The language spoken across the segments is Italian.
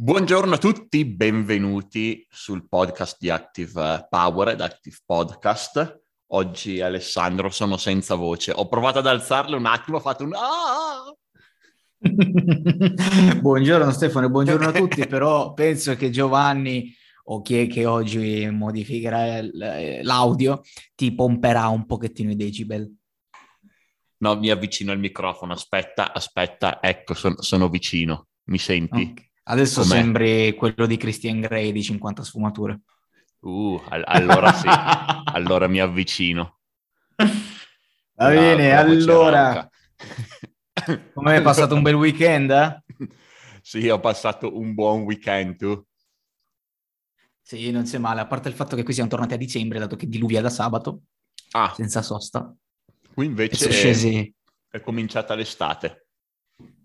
Buongiorno a tutti, benvenuti sul podcast di Active Power, Active Podcast. Oggi Alessandro sono senza voce. Ho provato ad alzarle un attimo, ho fatto un ah! buongiorno Stefano, buongiorno a tutti, però penso che Giovanni o chi è che oggi modificherà l'audio ti pomperà un pochettino i decibel. No, mi avvicino al microfono, aspetta, aspetta, ecco, sono, sono vicino, mi senti? Okay. Adesso Com'è? sembri quello di Christian Grey di 50 sfumature. Uh, all- allora sì, allora mi avvicino. Va bene, allora... Come hai passato un bel weekend? Eh? Sì, ho passato un buon weekend, tu? Sì, non c'è male, a parte il fatto che qui siamo tornati a dicembre, dato che diluvia da sabato, ah. senza sosta. Qui invece è, è cominciata l'estate.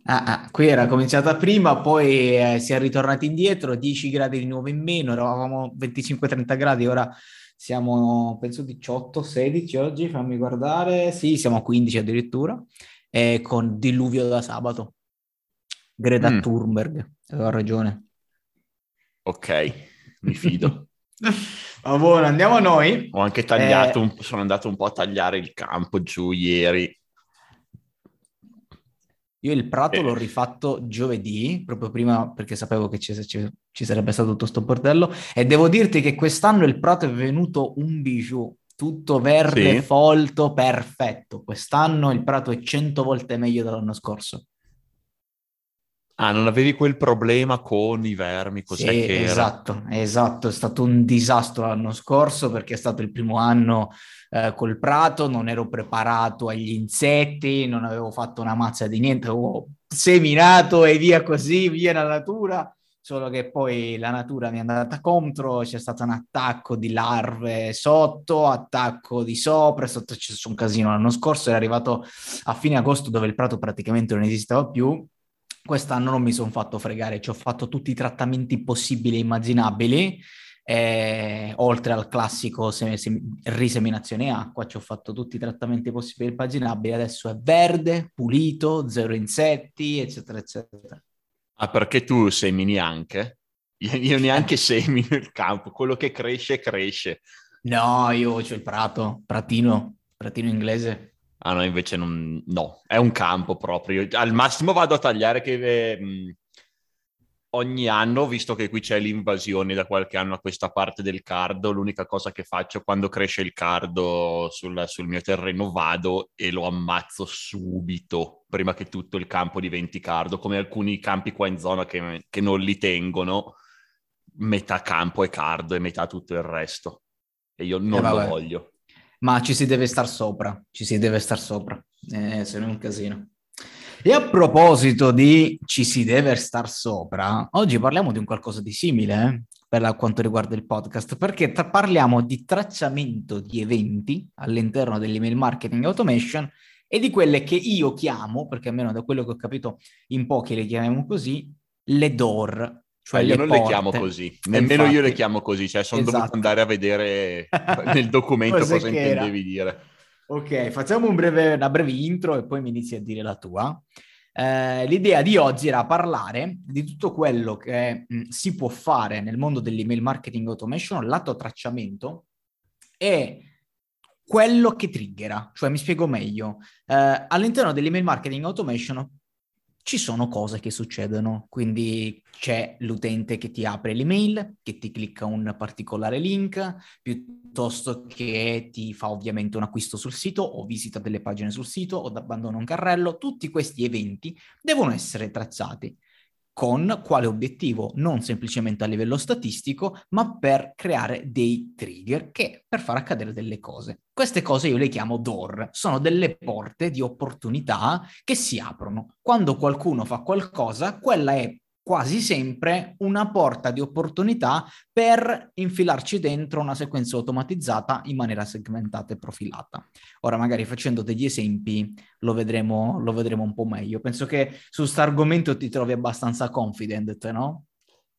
Ah, ah, qui era cominciata prima, poi eh, si è ritornati indietro, 10 gradi di nuovo in meno, eravamo 25-30 gradi, ora siamo penso 18-16 oggi, fammi guardare, sì, siamo a 15 addirittura, eh, con diluvio da sabato. Greta mm. Thunberg, aveva ragione. Ok, mi fido. Ma buono, andiamo a noi. Ho anche tagliato, eh... un, sono andato un po' a tagliare il campo giù ieri io il prato eh. l'ho rifatto giovedì, proprio prima perché sapevo che ci, ci, ci sarebbe stato tutto sto bordello, e devo dirti che quest'anno il prato è venuto un bijou, tutto verde, sì. folto, perfetto. Quest'anno il prato è cento volte meglio dell'anno scorso. Ah, non avevi quel problema con i vermi, cos'è sì, che esatto, esatto, è stato un disastro l'anno scorso perché è stato il primo anno eh, col prato, non ero preparato agli insetti, non avevo fatto una mazza di niente, avevo seminato e via così, via la natura, solo che poi la natura mi è andata contro, c'è stato un attacco di larve sotto, attacco di sopra, è stato un casino l'anno scorso, è arrivato a fine agosto dove il prato praticamente non esisteva più, quest'anno non mi sono fatto fregare, ci ho fatto tutti i trattamenti possibili e immaginabili, eh, oltre al classico sem- sem- riseminazione acqua, ci ho fatto tutti i trattamenti possibili e immaginabili, adesso è verde, pulito, zero insetti, eccetera, eccetera. Ah, perché tu semini anche? Io, io neanche semino il campo, quello che cresce, cresce. No, io ho il prato, pratino, pratino inglese. Ah no, invece non, no, è un campo proprio. Al massimo vado a tagliare che eh, ogni anno, visto che qui c'è l'invasione da qualche anno a questa parte del cardo, l'unica cosa che faccio quando cresce il cardo sul, sul mio terreno vado e lo ammazzo subito, prima che tutto il campo diventi cardo, come alcuni campi qua in zona che, che non li tengono, metà campo è cardo e metà tutto il resto. E io non eh, lo voglio. Ma ci si deve star sopra, ci si deve star sopra, eh, se no è un casino. E a proposito di ci si deve star sopra, oggi parliamo di un qualcosa di simile eh, per quanto riguarda il podcast, perché tra- parliamo di tracciamento di eventi all'interno dell'email marketing automation e di quelle che io chiamo, perché almeno da quello che ho capito in pochi le chiamiamo così, le DOR. Cioè io non porte. le chiamo così, nemmeno Infatti, io le chiamo così, cioè sono esatto. dovuto andare a vedere nel documento cosa intendevi dire. Ok, facciamo un breve, una breve intro e poi mi inizi a dire la tua. Eh, l'idea di oggi era parlare di tutto quello che mh, si può fare nel mondo dell'email marketing automation, lato tracciamento e quello che triggera, cioè mi spiego meglio. Eh, all'interno dell'email marketing automation ci sono cose che succedono, quindi c'è l'utente che ti apre l'email, che ti clicca un particolare link, piuttosto che ti fa ovviamente un acquisto sul sito o visita delle pagine sul sito o abbandona un carrello, tutti questi eventi devono essere tracciati con quale obiettivo? Non semplicemente a livello statistico, ma per creare dei trigger che per far accadere delle cose. Queste cose io le chiamo door, sono delle porte di opportunità che si aprono. Quando qualcuno fa qualcosa, quella è quasi sempre una porta di opportunità per infilarci dentro una sequenza automatizzata in maniera segmentata e profilata. Ora, magari facendo degli esempi lo vedremo, lo vedremo un po' meglio. Penso che su questo argomento ti trovi abbastanza confident, no?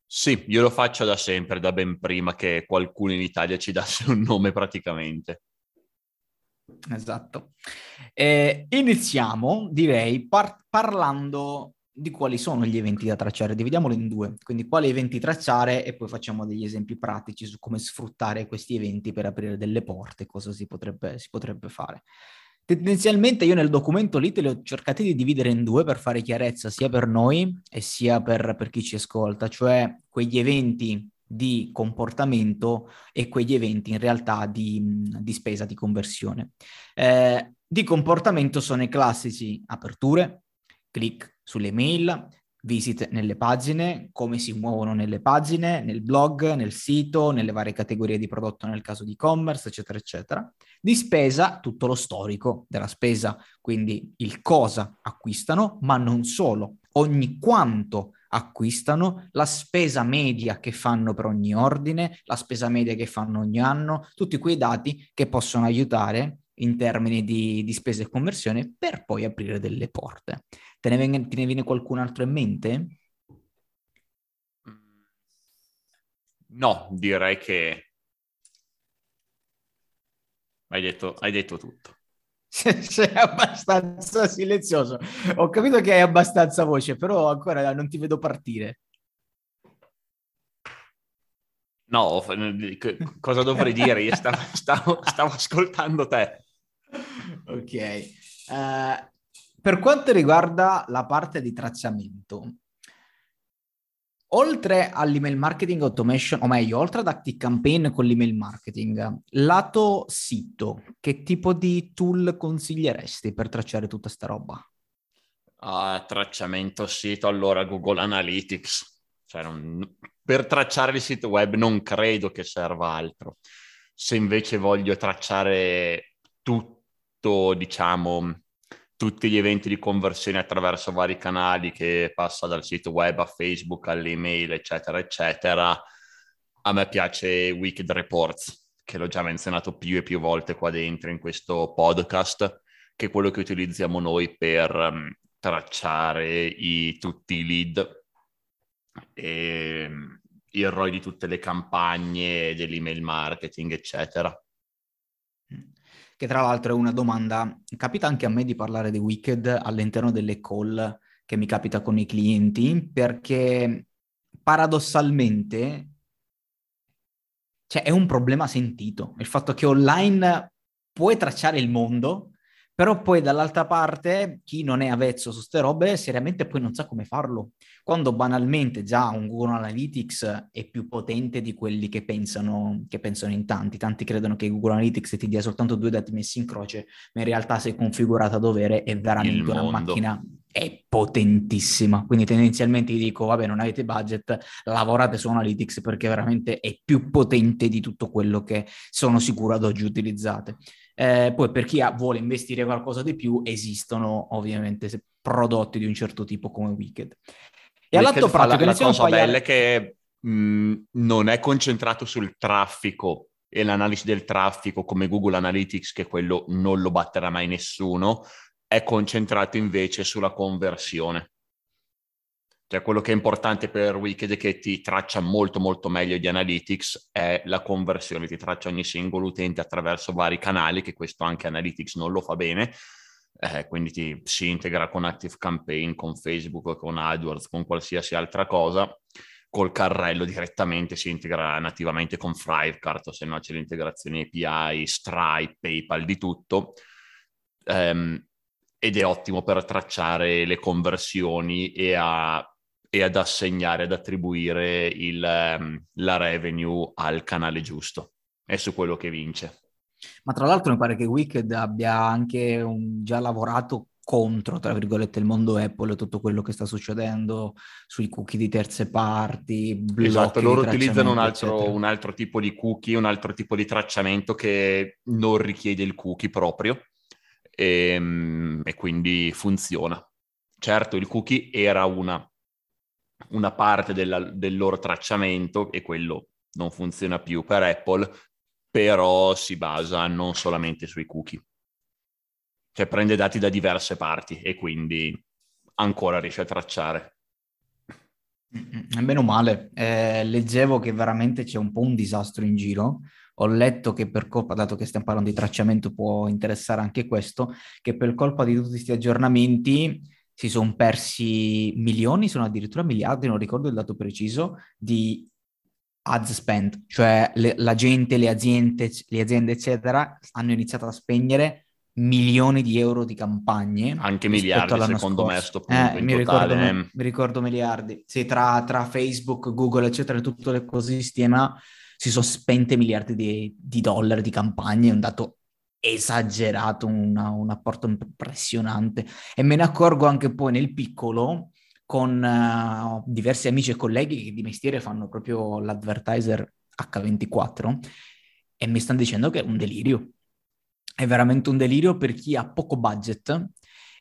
Sì, io lo faccio da sempre, da ben prima che qualcuno in Italia ci dasse un nome praticamente. Esatto. Eh, iniziamo, direi, par- parlando di quali sono gli eventi da tracciare. Dividiamolo in due, quindi quali eventi tracciare e poi facciamo degli esempi pratici su come sfruttare questi eventi per aprire delle porte, cosa si potrebbe, si potrebbe fare. Tendenzialmente io nel documento lì te li ho cercati di dividere in due per fare chiarezza sia per noi e sia per, per chi ci ascolta, cioè quegli eventi di comportamento e quegli eventi in realtà di, di spesa, di conversione. Eh, di comportamento sono i classici aperture, click sulle mail, visit nelle pagine, come si muovono nelle pagine, nel blog, nel sito, nelle varie categorie di prodotto nel caso di e-commerce, eccetera, eccetera. Di spesa, tutto lo storico della spesa, quindi il cosa acquistano, ma non solo, ogni quanto acquistano, la spesa media che fanno per ogni ordine, la spesa media che fanno ogni anno, tutti quei dati che possono aiutare in termini di, di spesa e conversione per poi aprire delle porte. Te ne, viene, te ne viene qualcun altro in mente? No, direi che hai detto, hai detto tutto. Sei abbastanza silenzioso. Ho capito che hai abbastanza voce, però ancora non ti vedo partire. No, cosa dovrei dire? Io stavo, stavo, stavo ascoltando te. Ok. Uh, per quanto riguarda la parte di tracciamento, oltre all'email marketing automation, o meglio, oltre ad Active Campaign con l'email marketing, lato sito, che tipo di tool consiglieresti per tracciare tutta sta roba? Uh, tracciamento sito, allora Google Analytics. Cioè, non, per tracciare il sito web non credo che serva altro. Se invece voglio tracciare tutto, diciamo, tutti gli eventi di conversione attraverso vari canali che passa dal sito web a Facebook, all'email, eccetera, eccetera. A me piace Wicked Reports, che l'ho già menzionato più e più volte qua dentro in questo podcast, che è quello che utilizziamo noi per um, tracciare i, tutti i lead e il ROI di tutte le campagne dell'email marketing, eccetera che tra l'altro è una domanda, capita anche a me di parlare di Wicked all'interno delle call che mi capita con i clienti, perché paradossalmente cioè, è un problema sentito, il fatto che online puoi tracciare il mondo, però poi dall'altra parte chi non è avvezzo su ste robe seriamente poi non sa come farlo quando banalmente già un Google Analytics è più potente di quelli che pensano, che pensano in tanti. Tanti credono che Google Analytics ti dia soltanto due dati messi in croce, ma in realtà se configurata a dovere è veramente una macchina è potentissima. Quindi tendenzialmente vi dico, vabbè, non avete budget, lavorate su Analytics perché veramente è più potente di tutto quello che sono sicuro ad oggi utilizzate. Eh, poi per chi ha, vuole investire qualcosa di più, esistono ovviamente prodotti di un certo tipo come Wicked. E all'atto pratico, la, la cosa bella è che mh, non è concentrato sul traffico e l'analisi del traffico come Google Analytics, che quello non lo batterà mai nessuno, è concentrato invece sulla conversione. Cioè quello che è importante per Wicked e che ti traccia molto molto meglio di Analytics è la conversione, ti traccia ogni singolo utente attraverso vari canali, che questo anche Analytics non lo fa bene, eh, quindi ti, si integra con Active Campaign, con Facebook, con AdWords, con qualsiasi altra cosa. Col carrello direttamente si integra nativamente con Thrivecart, se no c'è l'integrazione API, Stripe, PayPal, di tutto. Um, ed è ottimo per tracciare le conversioni e, a, e ad assegnare, ad attribuire il, um, la revenue al canale giusto. È su quello che vince. Ma tra l'altro mi pare che Wicked abbia anche un, già lavorato contro, tra virgolette, il mondo Apple e tutto quello che sta succedendo sui cookie di terze parti. Esatto, loro utilizzano un altro, un altro, tipo di cookie, un altro tipo di tracciamento che non richiede il cookie proprio e, ehm, e quindi funziona. Certo, il cookie era una, una parte della, del loro tracciamento e quello non funziona più per Apple, però si basa non solamente sui cookie. Cioè prende dati da diverse parti e quindi ancora riesce a tracciare. Meno male, eh, leggevo che veramente c'è un po' un disastro in giro. Ho letto che per colpa, dato che stiamo parlando di tracciamento, può interessare anche questo, che per colpa di tutti questi aggiornamenti si sono persi milioni, sono addirittura miliardi, non ricordo il dato preciso, di ads spent, cioè le, la gente, le aziende, le aziende, eccetera, hanno iniziato a spegnere milioni di euro di campagne. Anche miliardi, secondo scorso. me, sto punto, eh, mi, ricordo, eh. mi, ricordo, miliardi. Sì, tra, tra, Facebook, Google, eccetera, tutto l'ecosistema si sono spente miliardi di, di dollari di campagne, è un dato esagerato, una, un apporto impressionante. E me ne accorgo anche poi nel piccolo con uh, diversi amici e colleghi che di mestiere fanno proprio l'advertiser H24 e mi stanno dicendo che è un delirio. È veramente un delirio per chi ha poco budget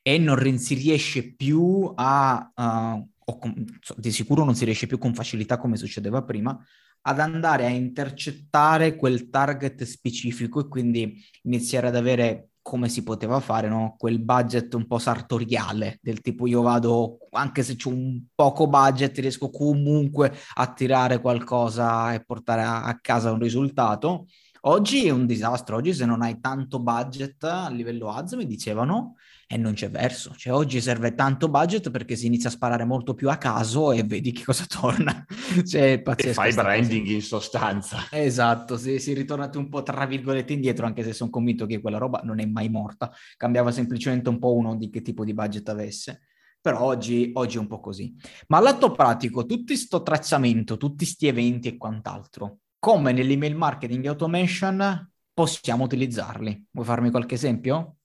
e non si riesce più a, uh, con, di sicuro non si riesce più con facilità come succedeva prima, ad andare a intercettare quel target specifico e quindi iniziare ad avere come si poteva fare, no? quel budget un po' sartoriale, del tipo io vado, anche se c'è un poco budget, riesco comunque a tirare qualcosa e portare a, a casa un risultato. Oggi è un disastro, oggi se non hai tanto budget a livello ads, mi dicevano, e non c'è verso. Cioè, oggi serve tanto budget perché si inizia a sparare molto più a caso e vedi che cosa torna. cioè, pazzesco. E fai branding cosa. in sostanza. Esatto, si, si ritornati un po' tra virgolette indietro, anche se sono convinto che quella roba non è mai morta. Cambiava semplicemente un po' uno di che tipo di budget avesse. Però oggi, oggi è un po' così. Ma all'atto pratico, tutti sto tracciamento, tutti sti eventi e quant'altro, come nell'email marketing automation possiamo utilizzarli? Vuoi farmi qualche esempio?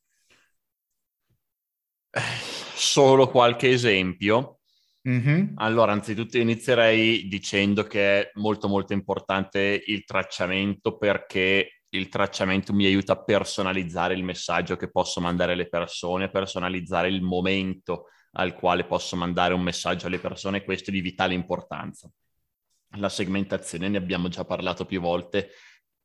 Solo qualche esempio. Mm-hmm. Allora, anzitutto inizierei dicendo che è molto molto importante il tracciamento perché il tracciamento mi aiuta a personalizzare il messaggio che posso mandare alle persone, a personalizzare il momento al quale posso mandare un messaggio alle persone, questo è di vitale importanza. La segmentazione, ne abbiamo già parlato più volte,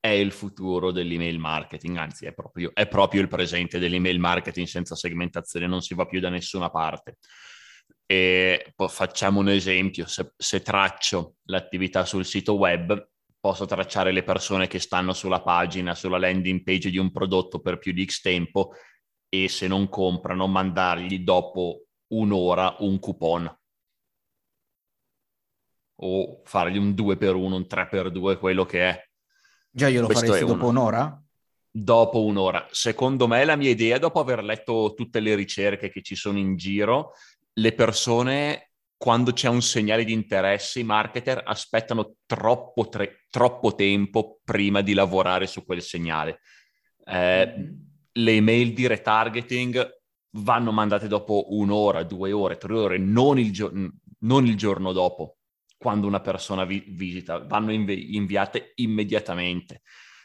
è il futuro dell'email marketing, anzi è proprio, è proprio il presente dell'email marketing senza segmentazione, non si va più da nessuna parte. E facciamo un esempio, se, se traccio l'attività sul sito web, posso tracciare le persone che stanno sulla pagina, sulla landing page di un prodotto per più di X tempo e se non comprano mandargli dopo un'ora un coupon o fargli un 2 per 1, un 3 per 2, quello che è Già io lo Questo faresti dopo uno. un'ora? Dopo un'ora. Secondo me la mia idea, dopo aver letto tutte le ricerche che ci sono in giro, le persone quando c'è un segnale di interesse, i marketer aspettano troppo, tre, troppo tempo prima di lavorare su quel segnale. Eh, mm-hmm. Le email di retargeting vanno mandate dopo un'ora, due ore, tre ore, non il, gio- non il giorno dopo quando una persona vi- visita, vanno invi- inviate immediatamente.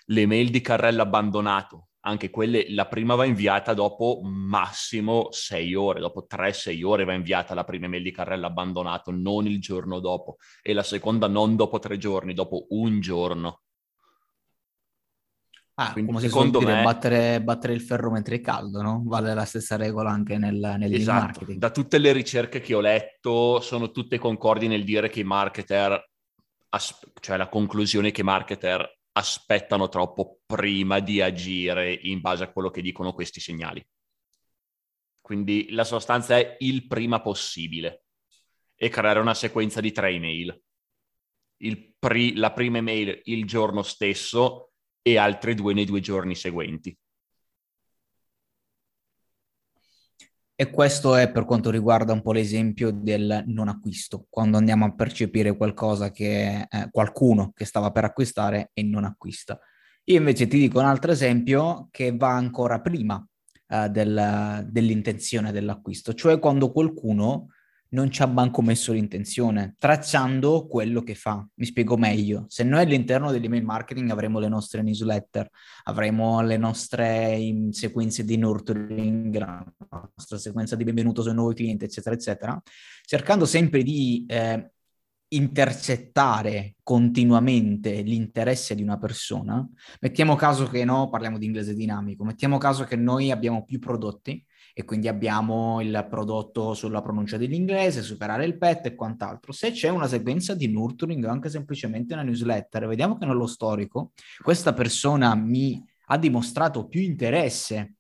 Le mail di carrello abbandonato, anche quelle, la prima va inviata dopo massimo sei ore, dopo tre, sei ore va inviata la prima mail di carrello abbandonato, non il giorno dopo, e la seconda non dopo tre giorni, dopo un giorno. Ah, Quindi, come secondo dire, me... battere, battere, il ferro mentre è caldo, no? Vale la stessa regola anche nel, nel esatto. marketing. Da tutte le ricerche che ho letto, sono tutte concordi nel dire che i marketer, as- cioè la conclusione che i marketer aspettano troppo prima di agire in base a quello che dicono questi segnali. Quindi la sostanza è il prima possibile e creare una sequenza di tre email. Pri- la prima email il giorno stesso, e altre due nei due giorni seguenti. E questo è per quanto riguarda un po' l'esempio del non acquisto, quando andiamo a percepire qualcosa che eh, qualcuno che stava per acquistare e non acquista. Io invece ti dico un altro esempio che va ancora prima eh, del, dell'intenzione dell'acquisto, cioè quando qualcuno non ci ha manco messo l'intenzione, tracciando quello che fa. Mi spiego meglio. Se noi all'interno dell'email marketing avremo le nostre newsletter, avremo le nostre sequenze di nurturing, la nostra sequenza di benvenuto sui nuovi clienti, eccetera, eccetera, cercando sempre di eh, intercettare continuamente l'interesse di una persona, mettiamo caso che no, parliamo di inglese dinamico, mettiamo caso che noi abbiamo più prodotti e quindi abbiamo il prodotto sulla pronuncia dell'inglese, superare il PET e quant'altro. Se c'è una sequenza di nurturing o anche semplicemente una newsletter, vediamo che nello storico questa persona mi ha dimostrato più interesse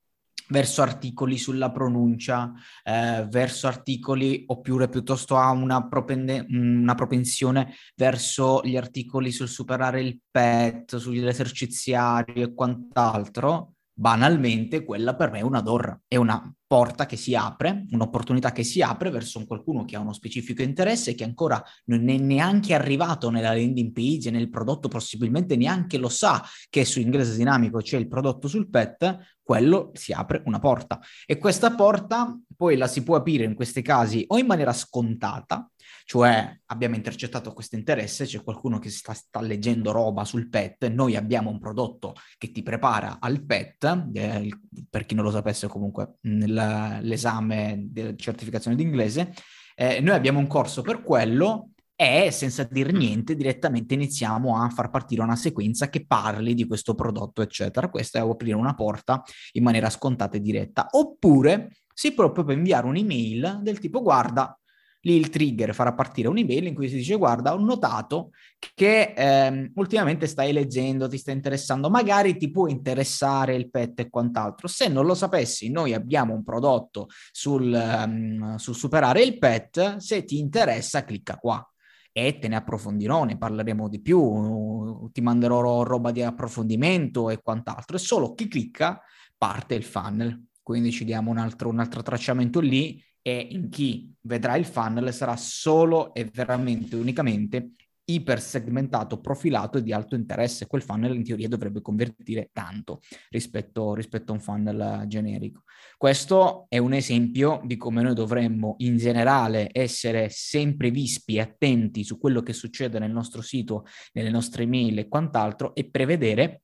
verso articoli sulla pronuncia, eh, verso articoli oppure piuttosto ha una, propende- una, propensione verso gli articoli sul superare il PET, sugli eserciziari e quant'altro, banalmente quella per me è una DOR, è una porta che si apre, un'opportunità che si apre verso qualcuno che ha uno specifico interesse che ancora non è neanche arrivato nella landing page, nel prodotto possibilmente neanche lo sa che su inglese dinamico c'è il prodotto sul pet, quello si apre una porta. E questa porta poi la si può aprire in questi casi o in maniera scontata, cioè abbiamo intercettato questo interesse, c'è qualcuno che sta, sta, leggendo roba sul PET, noi abbiamo un prodotto che ti prepara al PET, eh, per chi non lo sapesse comunque nell'esame di certificazione d'inglese, eh, noi abbiamo un corso per quello e senza dire niente direttamente iniziamo a far partire una sequenza che parli di questo prodotto, eccetera. Questa è aprire una porta in maniera scontata e diretta. Oppure si può proprio inviare un'email del tipo guarda, lì il trigger farà partire un'email in cui si dice guarda ho notato che ehm, ultimamente stai leggendo, ti sta interessando, magari ti può interessare il pet e quant'altro. Se non lo sapessi, noi abbiamo un prodotto sul, um, sul superare il pet, se ti interessa clicca qua e te ne approfondirò, ne parleremo di più, ti manderò roba di approfondimento e quant'altro. E solo chi clicca parte il funnel. Quindi ci diamo un altro, un altro tracciamento lì e in chi vedrà il funnel sarà solo e veramente unicamente ipersegmentato, profilato e di alto interesse. Quel funnel in teoria dovrebbe convertire tanto rispetto, rispetto a un funnel generico. Questo è un esempio di come noi dovremmo in generale essere sempre vispi e attenti su quello che succede nel nostro sito, nelle nostre email e quant'altro e prevedere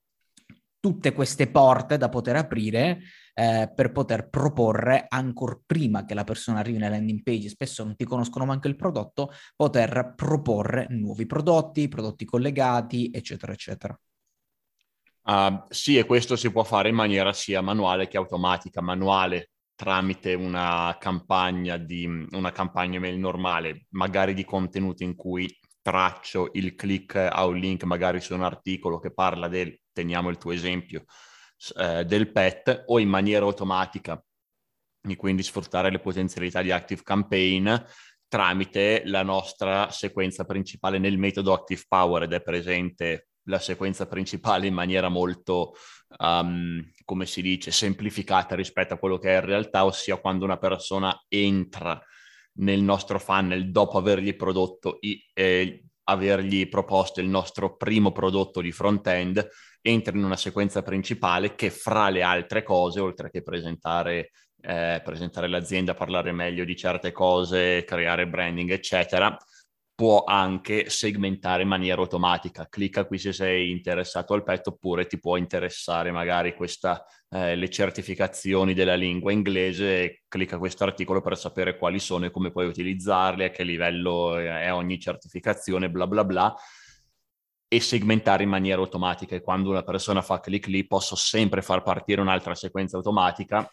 tutte queste porte da poter aprire eh, per poter proporre ancora prima che la persona arrivi nella landing page, spesso non ti conoscono manco il prodotto, poter proporre nuovi prodotti, prodotti collegati, eccetera, eccetera. Uh, sì, e questo si può fare in maniera sia manuale che automatica. Manuale tramite una campagna di una campagna mail normale, magari di contenuti in cui traccio il click a un link magari su un articolo che parla del, teniamo il tuo esempio, eh, del PET o in maniera automatica e quindi sfruttare le potenzialità di Active Campaign tramite la nostra sequenza principale nel metodo Active Power ed è presente la sequenza principale in maniera molto, um, come si dice, semplificata rispetto a quello che è in realtà, ossia quando una persona entra nel nostro funnel dopo avergli prodotto i, eh, avergli proposto il nostro primo prodotto di front-end, entra in una sequenza principale che fra le altre cose, oltre che presentare, eh, presentare l'azienda, parlare meglio di certe cose, creare branding, eccetera, può anche segmentare in maniera automatica. Clicca qui se sei interessato al pet oppure ti può interessare magari questa, eh, le certificazioni della lingua inglese clicca questo articolo per sapere quali sono e come puoi utilizzarle, a che livello è ogni certificazione, bla bla bla e segmentare in maniera automatica e quando una persona fa click lì posso sempre far partire un'altra sequenza automatica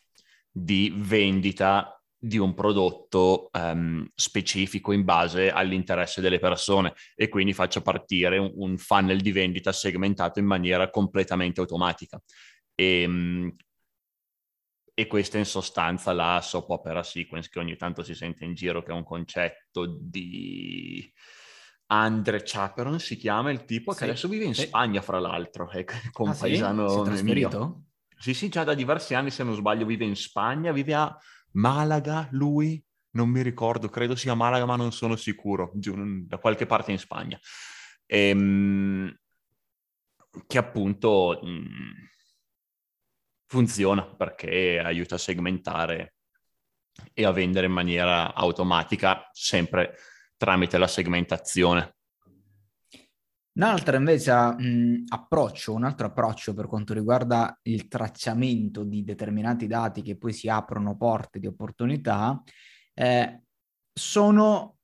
di vendita di un prodotto um, specifico in base all'interesse delle persone e quindi faccio partire un, un funnel di vendita segmentato in maniera completamente automatica. E, um, e questa in sostanza la soap opera sequence che ogni tanto si sente in giro che è un concetto di Andre Chaperon si chiama il tipo sì. che adesso vive in Spagna fra l'altro è compaesano ah, sì? mio. Sì, sì, già da diversi anni se non sbaglio vive in Spagna, vive a Malaga, lui, non mi ricordo, credo sia Malaga, ma non sono sicuro, giù, da qualche parte in Spagna. Ehm, che appunto mm, funziona perché aiuta a segmentare e a vendere in maniera automatica, sempre tramite la segmentazione. Un altro invece mh, approccio, un altro approccio per quanto riguarda il tracciamento di determinati dati che poi si aprono porte di opportunità, eh, sono,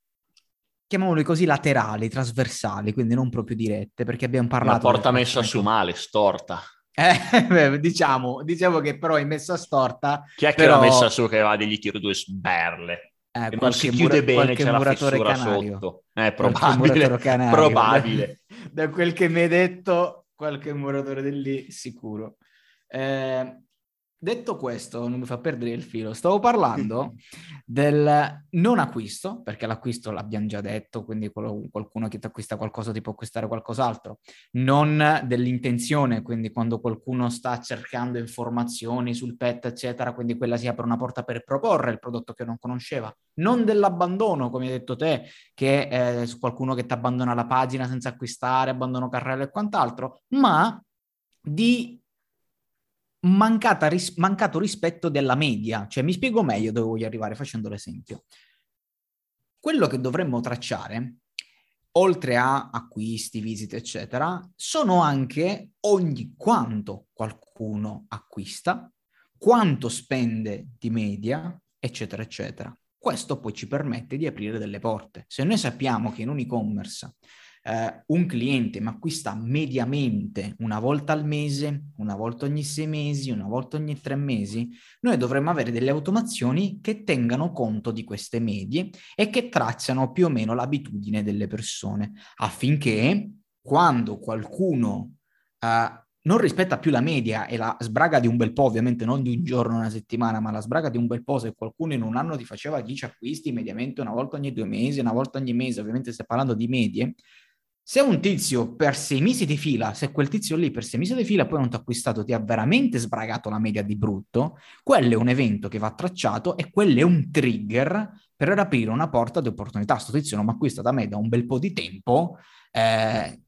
chiamiamoli così, laterali, trasversali, quindi non proprio dirette, perché abbiamo parlato... Una porta messa su male, storta. Eh, diciamo, diciamo che però è messa storta. Chi è che però... l'ha messa su che va degli tiro due sberle? Eh, non si chiude mura- bene, c'è la fessura canario. sotto. Eh, probabile, probabile. da quel che mi hai detto, qualche muratore di lì sicuro. Eh, Detto questo, non mi fa perdere il filo, stavo parlando del non acquisto, perché l'acquisto l'abbiamo già detto, quindi qualcuno che ti acquista qualcosa ti può acquistare qualcos'altro, non dell'intenzione, quindi quando qualcuno sta cercando informazioni sul pet, eccetera, quindi quella si apre una porta per proporre il prodotto che non conosceva, non dell'abbandono, come hai detto te, che è qualcuno che ti abbandona la pagina senza acquistare, abbandono carrello e quant'altro, ma di ris- mancato rispetto della media. Cioè, mi spiego meglio dove voglio arrivare facendo l'esempio. Quello che dovremmo tracciare, oltre a acquisti, visite, eccetera, sono anche ogni quanto qualcuno acquista, quanto spende di media, eccetera, eccetera. Questo poi ci permette di aprire delle porte. Se noi sappiamo che in un e-commerce eh, un cliente mi acquista mediamente una volta al mese, una volta ogni sei mesi, una volta ogni tre mesi, noi dovremmo avere delle automazioni che tengano conto di queste medie e che tracciano più o meno l'abitudine delle persone affinché quando qualcuno eh, non rispetta più la media e la sbraga di un bel po', ovviamente non di un giorno, una settimana, ma la sbraga di un bel po', se qualcuno in un anno ti faceva 10 acquisti mediamente una volta ogni due mesi, una volta ogni mese, ovviamente stai parlando di medie, se un tizio per sei mesi di fila, se quel tizio lì per sei mesi di fila poi non ti ha acquistato, ti ha veramente sbragato la media di brutto, quello è un evento che va tracciato e quello è un trigger per aprire una porta di opportunità. Sto tizio non mi acquista da me da un bel po' di tempo, eh,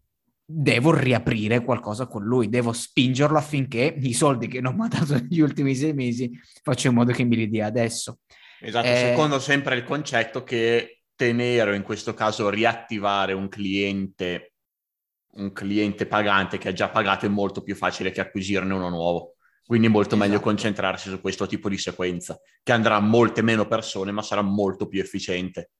devo riaprire qualcosa con lui, devo spingerlo affinché i soldi che non mi ha dato negli ultimi sei mesi faccio in modo che mi li dia adesso. Esatto, eh, secondo sempre il concetto che tenere o in questo caso riattivare un cliente, un cliente pagante che ha già pagato è molto più facile che acquisirne uno nuovo. Quindi è molto esatto. meglio concentrarsi su questo tipo di sequenza, che andrà a molte meno persone, ma sarà molto più efficiente.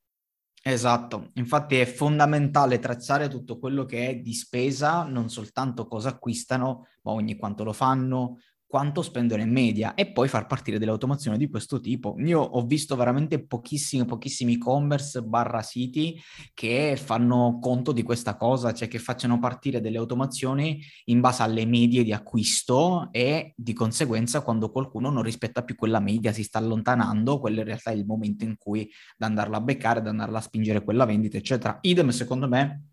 Esatto, infatti è fondamentale tracciare tutto quello che è di spesa, non soltanto cosa acquistano, ma ogni quanto lo fanno, quanto spendono in media e poi far partire delle automazioni di questo tipo. Io ho visto veramente pochissimi, pochissimi e-commerce barra siti che fanno conto di questa cosa, cioè che facciano partire delle automazioni in base alle medie di acquisto e di conseguenza quando qualcuno non rispetta più quella media, si sta allontanando, quello in realtà è il momento in cui da andarla a beccare, da andarla a spingere quella vendita, eccetera. Idem secondo me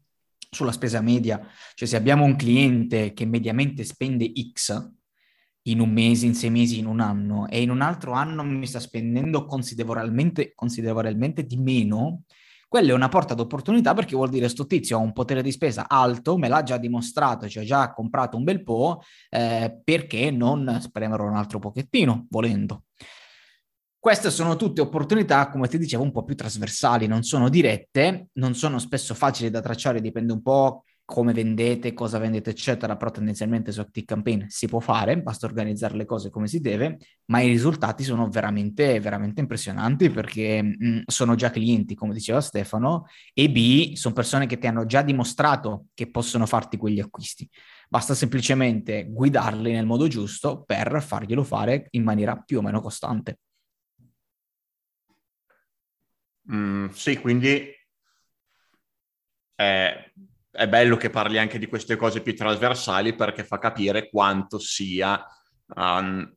sulla spesa media, cioè se abbiamo un cliente che mediamente spende X, in un mese, in sei mesi, in un anno e in un altro anno mi sta spendendo considerevolmente, considerevolmente di meno, quella è una porta d'opportunità perché vuol dire sto tizio ha un potere di spesa alto, me l'ha già dimostrato, ci ha già comprato un bel po', eh, perché non spremere un altro pochettino, volendo. Queste sono tutte opportunità, come ti dicevo, un po' più trasversali, non sono dirette, non sono spesso facili da tracciare, dipende un po' come vendete, cosa vendete, eccetera, però tendenzialmente su Active Campaign si può fare, basta organizzare le cose come si deve, ma i risultati sono veramente, veramente impressionanti perché mh, mm, sono già clienti, come diceva Stefano, e B, sono persone che ti hanno già dimostrato che possono farti quegli acquisti. Basta semplicemente guidarli nel modo giusto per farglielo fare in maniera più o meno costante. Mm, sì, quindi eh, è bello che parli anche di queste cose più trasversali perché fa capire quanto sia, um,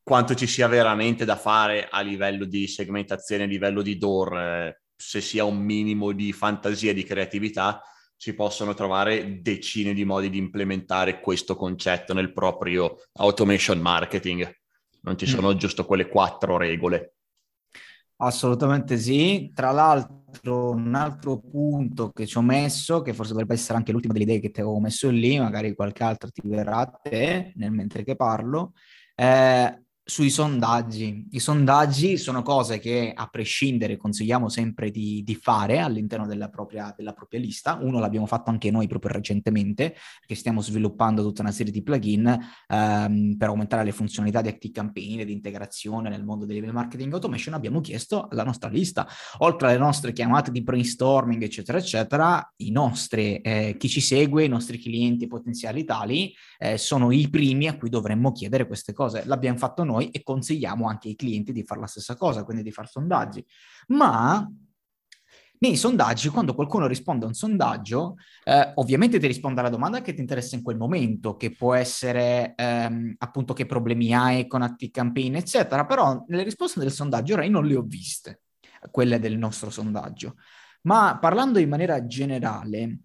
quanto ci sia veramente da fare a livello di segmentazione, a livello di door, eh, se sia un minimo di fantasia, di creatività, si possono trovare decine di modi di implementare questo concetto nel proprio automation marketing. Non ci mm. sono mm. giusto quelle quattro regole. Assolutamente sì. Tra l'altro, un altro punto che ci ho messo, che forse dovrebbe essere anche l'ultima delle idee che ti avevo messo lì, magari qualche altra ti verrà a te nel mentre che parlo, eh, sui sondaggi. I sondaggi sono cose che a prescindere consigliamo sempre di, di fare all'interno della propria, della propria, lista. Uno l'abbiamo fatto anche noi proprio recentemente, perché stiamo sviluppando tutta una serie di plugin ehm, per aumentare le funzionalità di Active Campaign e di integrazione nel mondo dell'email marketing automation. Abbiamo chiesto alla nostra lista, oltre alle nostre chiamate di brainstorming, eccetera, eccetera, i nostri, eh, chi ci segue, i nostri clienti potenziali tali, eh, sono i primi a cui dovremmo chiedere queste cose. L'abbiamo fatto noi noi e consigliamo anche ai clienti di fare la stessa cosa, quindi di fare sondaggi. Ma Nei sondaggi, quando qualcuno risponde a un sondaggio, eh, ovviamente ti risponde alla domanda che ti interessa in quel momento, che può essere ehm, appunto che problemi hai con Active Campaign, eccetera, però le risposte del sondaggio ora non le ho viste, quelle del nostro sondaggio. Ma parlando in maniera generale,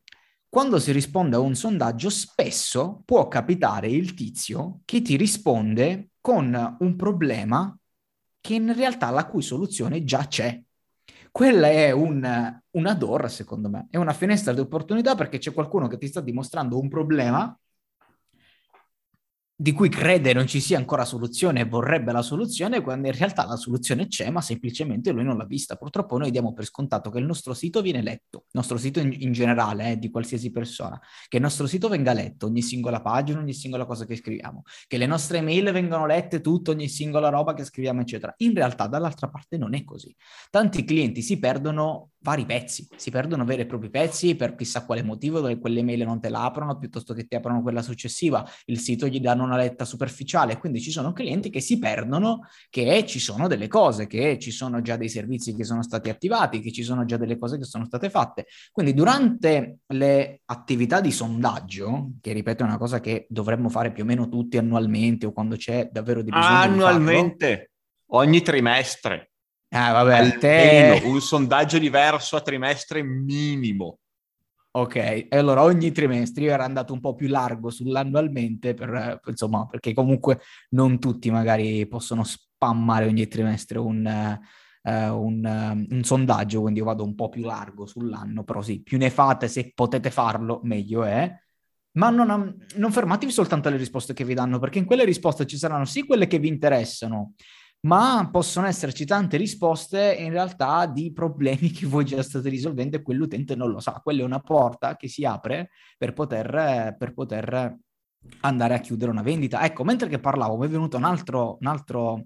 quando si risponde a un sondaggio, spesso può capitare il tizio che ti risponde con un problema che in realtà la cui soluzione già c'è. Quella è un, una DOR, secondo me, è una finestra di opportunità perché c'è qualcuno che ti sta dimostrando un problema di cui crede non ci sia ancora soluzione e vorrebbe la soluzione, quando in realtà la soluzione c'è, ma semplicemente lui non l'ha vista. Purtroppo noi diamo per scontato che il nostro sito viene letto, il nostro sito in, in generale, eh, di qualsiasi persona, che il nostro sito venga letto, ogni singola pagina, ogni singola cosa che scriviamo, che le nostre email vengano lette, tutto, ogni singola roba che scriviamo, eccetera. In realtà dall'altra parte non è così. Tanti clienti si perdono vari pezzi, si perdono veri e propri pezzi per chissà quale motivo, dove quelle mail non te la aprono, piuttosto che ti aprono quella successiva, il sito gli danno letta superficiale, quindi ci sono clienti che si perdono che ci sono delle cose, che ci sono già dei servizi che sono stati attivati, che ci sono già delle cose che sono state fatte. Quindi durante le attività di sondaggio, che ripeto è una cosa che dovremmo fare più o meno tutti annualmente o quando c'è davvero di bisogno Annualmente, di ogni trimestre. Ah, vabbè, te... un sondaggio diverso a trimestre minimo. Ok, allora ogni trimestre io ero andato un po' più largo sull'annualmente, per, insomma, perché comunque non tutti magari possono spammare ogni trimestre un, uh, un, uh, un, sondaggio, quindi io vado un po' più largo sull'anno, però sì, più ne fate, se potete farlo, meglio è. Ma non, non fermatevi soltanto alle risposte che vi danno, perché in quelle risposte ci saranno sì quelle che vi interessano, ma possono esserci tante risposte in realtà di problemi che voi già state risolvendo e quell'utente non lo sa. Quella è una porta che si apre per poter, per poter andare a chiudere una vendita. Ecco, mentre che parlavo, mi è venuto un altro... Un altro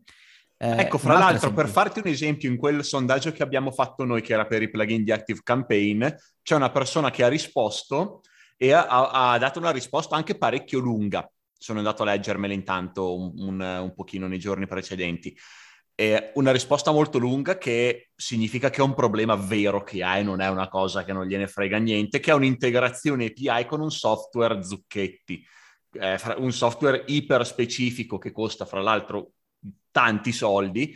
eh, ecco, fra l'altro, esempio. per farti un esempio, in quel sondaggio che abbiamo fatto noi, che era per i plugin di Active Campaign, c'è una persona che ha risposto e ha, ha dato una risposta anche parecchio lunga sono andato a leggermele intanto un, un, un pochino nei giorni precedenti. È una risposta molto lunga che significa che è un problema vero che hai, non è una cosa che non gliene frega niente, che è un'integrazione API con un software zucchetti, eh, un software iper specifico che costa fra l'altro tanti soldi.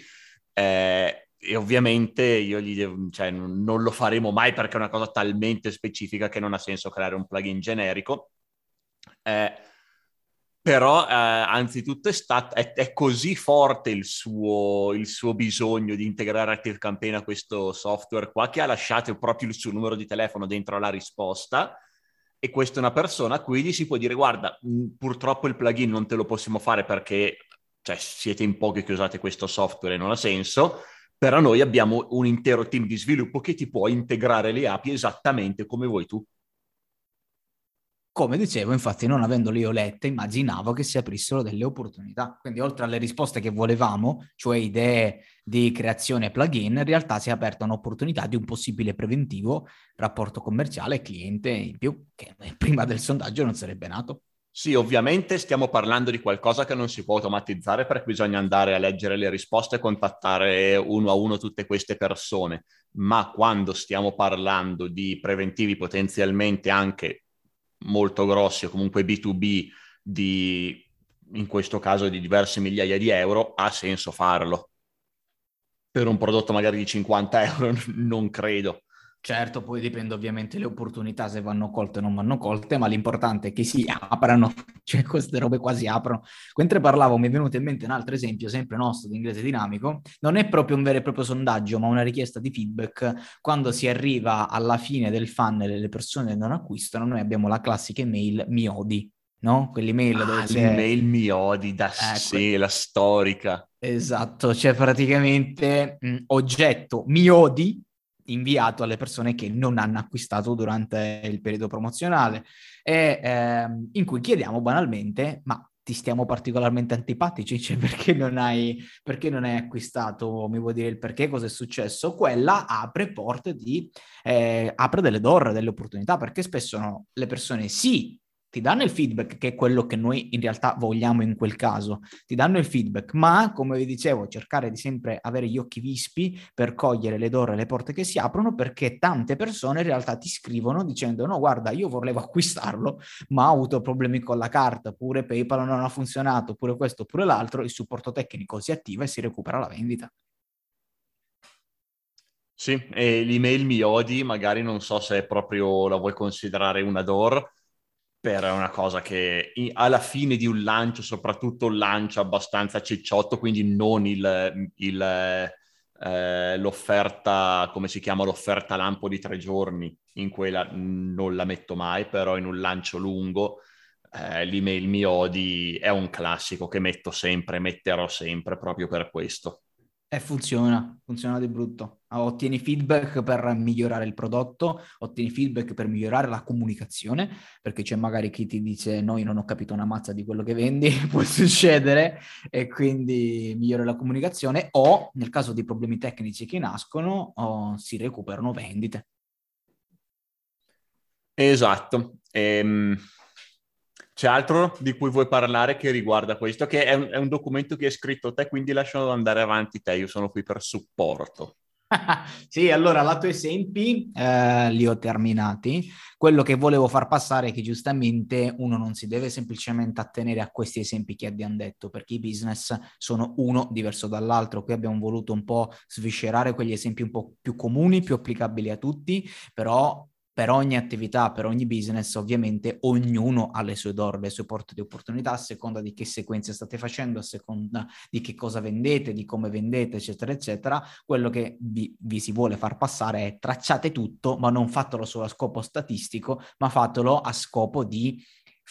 Eh, e ovviamente io gli devo, cioè, non lo faremo mai perché è una cosa talmente specifica che non ha senso creare un plugin generico. Eh, però eh, anzitutto è, stat- è, è, così forte il suo, il suo, bisogno di integrare Active Campaign a questo software qua che ha lasciato proprio il suo numero di telefono dentro la risposta e questa è una persona a cui gli si può dire guarda purtroppo il plugin non te lo possiamo fare perché cioè, siete in pochi che usate questo software e non ha senso però noi abbiamo un intero team di sviluppo che ti può integrare le API esattamente come vuoi tu. Come dicevo, infatti, non avendole io lette, immaginavo che si aprissero delle opportunità. Quindi, oltre alle risposte che volevamo, cioè idee di creazione plugin, in realtà si è aperta un'opportunità di un possibile preventivo rapporto commerciale cliente in più, che prima del sondaggio non sarebbe nato. Sì, ovviamente stiamo parlando di qualcosa che non si può automatizzare perché bisogna andare a leggere le risposte e contattare uno a uno tutte queste persone, ma quando stiamo parlando di preventivi potenzialmente anche molto grossi o comunque B2B di, in questo caso di diverse migliaia di euro, ha senso farlo. Per un prodotto magari di 50 euro non credo. Certo, poi dipende ovviamente le opportunità se vanno colte o non vanno colte, ma l'importante è che si aprano, cioè queste robe quasi aprono. Mentre parlavo mi è venuto in mente un altro esempio, sempre nostro di inglese dinamico, non è proprio un vero e proprio sondaggio, ma una richiesta di feedback. Quando si arriva alla fine del funnel e le persone non acquistano, noi abbiamo la classica email mi odi, no? Quell'email ah, dove c'è... L'email mi odi da ecco. sé, la storica. Esatto, c'è praticamente mh, oggetto mi odi inviato alle persone che non hanno acquistato durante il periodo promozionale e ehm, in cui chiediamo banalmente ma ti stiamo particolarmente antipatici, cioè perché non hai, perché non hai acquistato, mi vuoi dire il perché, cosa è successo? Quella apre porte di, eh, apre delle door, delle opportunità, perché spesso no, le persone sì ti danno il feedback, che è quello che noi in realtà vogliamo in quel caso, ti danno il feedback, ma come vi dicevo, cercare di sempre avere gli occhi vispi per cogliere le dore e le porte che si aprono, perché tante persone in realtà ti scrivono dicendo no, guarda, io volevo acquistarlo, ma ho avuto problemi con la carta, oppure PayPal non ha funzionato, oppure questo, oppure l'altro, il supporto tecnico si attiva e si recupera la vendita. Sì, e l'email mi odi, magari non so se proprio la vuoi considerare una door, per una cosa che alla fine di un lancio, soprattutto un lancio abbastanza cicciotto, quindi non il, il, eh, l'offerta, come si chiama, l'offerta lampo di tre giorni, in quella non la metto mai, però in un lancio lungo eh, l'email mi odi è un classico che metto sempre, metterò sempre proprio per questo. E funziona, funziona di brutto. Ottieni feedback per migliorare il prodotto, ottieni feedback per migliorare la comunicazione, perché c'è magari chi ti dice no, io non ho capito una mazza di quello che vendi, può succedere, e quindi migliora la comunicazione, o nel caso di problemi tecnici che nascono, oh, si recuperano vendite. Esatto. Ehm, c'è altro di cui vuoi parlare che riguarda questo? Che è un, è un documento che hai scritto te, quindi lascialo andare avanti te, io sono qui per supporto. sì, allora lato esempi eh, li ho terminati. Quello che volevo far passare è che giustamente uno non si deve semplicemente attenere a questi esempi che abbiamo detto, perché i business sono uno diverso dall'altro. Qui abbiamo voluto un po' sviscerare quegli esempi un po' più comuni, più applicabili a tutti, però per ogni attività, per ogni business, ovviamente ognuno ha le sue door, le sue porte di opportunità a seconda di che sequenze state facendo, a seconda di che cosa vendete, di come vendete, eccetera, eccetera. Quello che vi, vi si vuole far passare è tracciate tutto, ma non fatelo solo a scopo statistico, ma fatelo a scopo di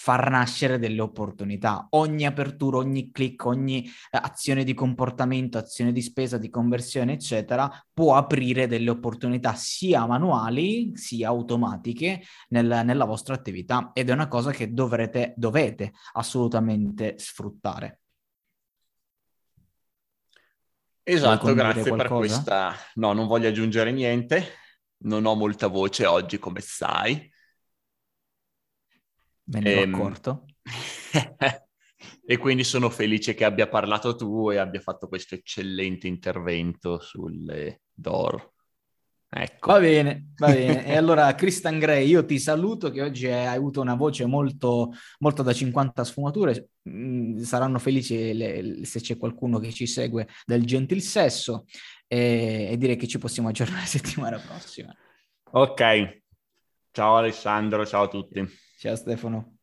far nascere delle opportunità. Ogni apertura, ogni click, ogni eh, azione di comportamento, azione di spesa, di conversione, eccetera, può aprire delle opportunità sia manuali sia automatiche nel, nella vostra attività ed è una cosa che dovrete, dovete assolutamente sfruttare. Esatto, grazie qualcosa? per questa. No, non voglio aggiungere niente, non ho molta voce oggi, come sai. Me ne ehm... accorto. e quindi sono felice che abbia parlato tu e abbia fatto questo eccellente intervento sulle DOR. Ecco. Va bene, va bene. e allora, Christian Gray, io ti saluto che oggi hai avuto una voce molto, molto da 50 sfumature. Mm, saranno felici le, se c'è qualcuno che ci segue del gentil sesso e, e direi che ci possiamo aggiornare la settimana prossima. Ok, ciao Alessandro, ciao a tutti. Ciao Stefano.